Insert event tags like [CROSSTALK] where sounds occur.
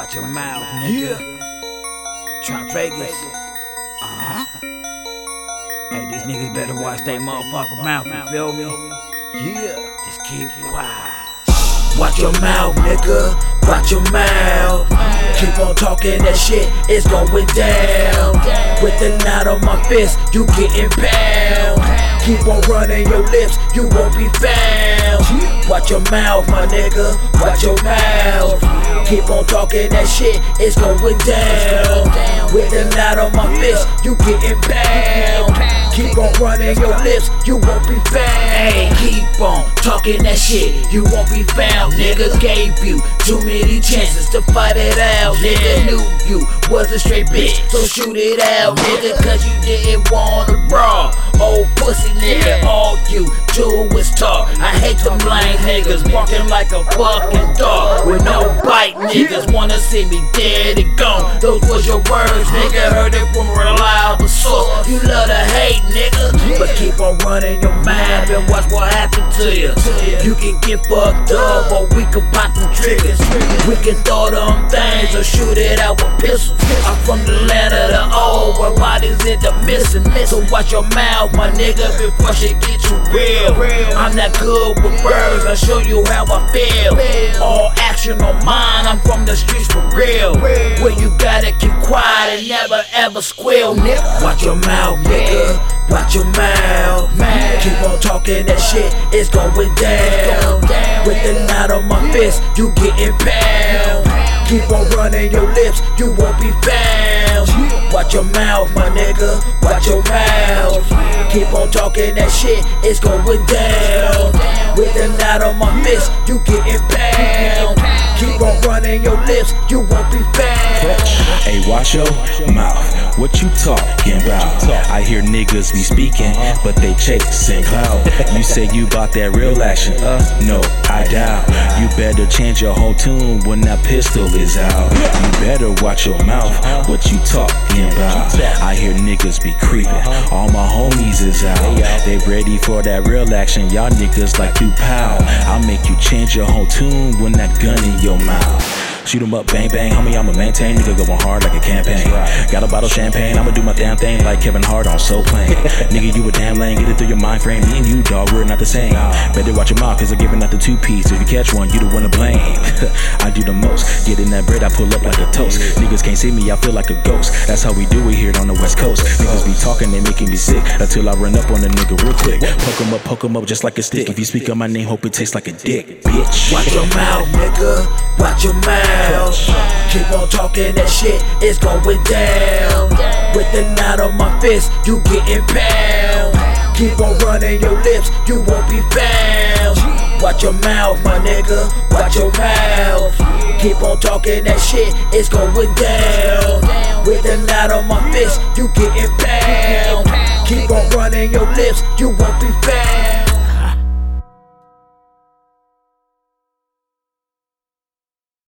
Watch your mouth, nigga. Tribe Vega$. Uh huh. Hey, these niggas better watch their motherfucking mouth, you feel me? Yeah. Just keep quiet. Watch your mouth, nigga. Watch your mouth. Keep on talking that shit, it's going down. With the knot on my fist, you getting pound. Keep on running your lips, you won't be found. Watch your mouth, my nigga. Watch your mouth. Keep on talking that shit, it's going down. With a knot on my fist, you getting pound. Keep on running your lips, you won't be found. Keep on talking that shit, you won't be found. Nigga gave you too many chances to fight it out. Nigga knew you was a straight bitch, so shoot it out, nigga, cause you didn't wanna brawl. Old pussy nigga, all you do is talk. I hate them lame niggas walking like a fucking dog with no bite. Niggas wanna see me dead and gone. Those was your words, nigga. Heard it from a reliable source. You love to hate, nigga, but keep on running your mouth and watch what happens to you. You can get fucked up, or we can pop them triggers. We can throw them things or shoot it out with pistols. I'm from the land bodies end up missing. So watch your mouth, my nigga, before shit get you real. I'm not good with words, I'll show you how I feel. All action on mine, I'm from the streets for real. Where you gotta keep quiet and never ever squeal, nigga. Watch your mouth, nigga. Watch your mouth. Keep on talking that shit, it's going down. With the knot on my fist, you getting pound. Keep on running your lips, you won't be found. Watch your mouth, my nigga. Watch your mouth. Keep on talking that shit, it's going down. With the knot on my fist, you getting pound. Keep on running your lips, you won't be found. Hey, watch your mouth. What you talking about? I hear niggas be speaking, but they chasing clout. [LAUGHS] You say you bought that real action? Uh, no, I doubt. You better change your whole tune when that pistol is out. You better watch your mouth. What you talking about? I hear niggas be creeping. All my homies is out. They ready for that real action. Y'all niggas like to pow. I'll make you change your whole tune when that gun in your mouth. Shoot 'em up, bang bang, homie, I'ma maintain. Nigga going hard like a campaign. Got a bottle of champagne, I'ma do my damn thing like Kevin Hart on Soul Plane. [LAUGHS] Nigga, you a damn lame, get it through your mind frame. Me and you, dog, we're not the same. Better watch your mouth, cause I'm giving out the two piece. If you catch one, you the one to blame. [LAUGHS] I do the most. Getting that bread, I pull up like a toast. Niggas can't see me, I feel like a ghost. That's how we do it here on the West Coast. Be talking, they making me sick. Until I run up on the nigga real quick. Poke 'em up, poke 'em up just like a stick. If you speak on my name, hope it tastes like a dick, bitch. Watch your mouth, nigga. Watch your mouth. Keep on talking that shit, it's going down. With the knot on my fist, you getting pound. Keep on running your lips, you won't be found. Watch your mouth, my nigga. Watch your mouth. Keep on talking that shit, it's going down. With the knot on my fist, you getting pound. Keep on running your lips, you won't be found.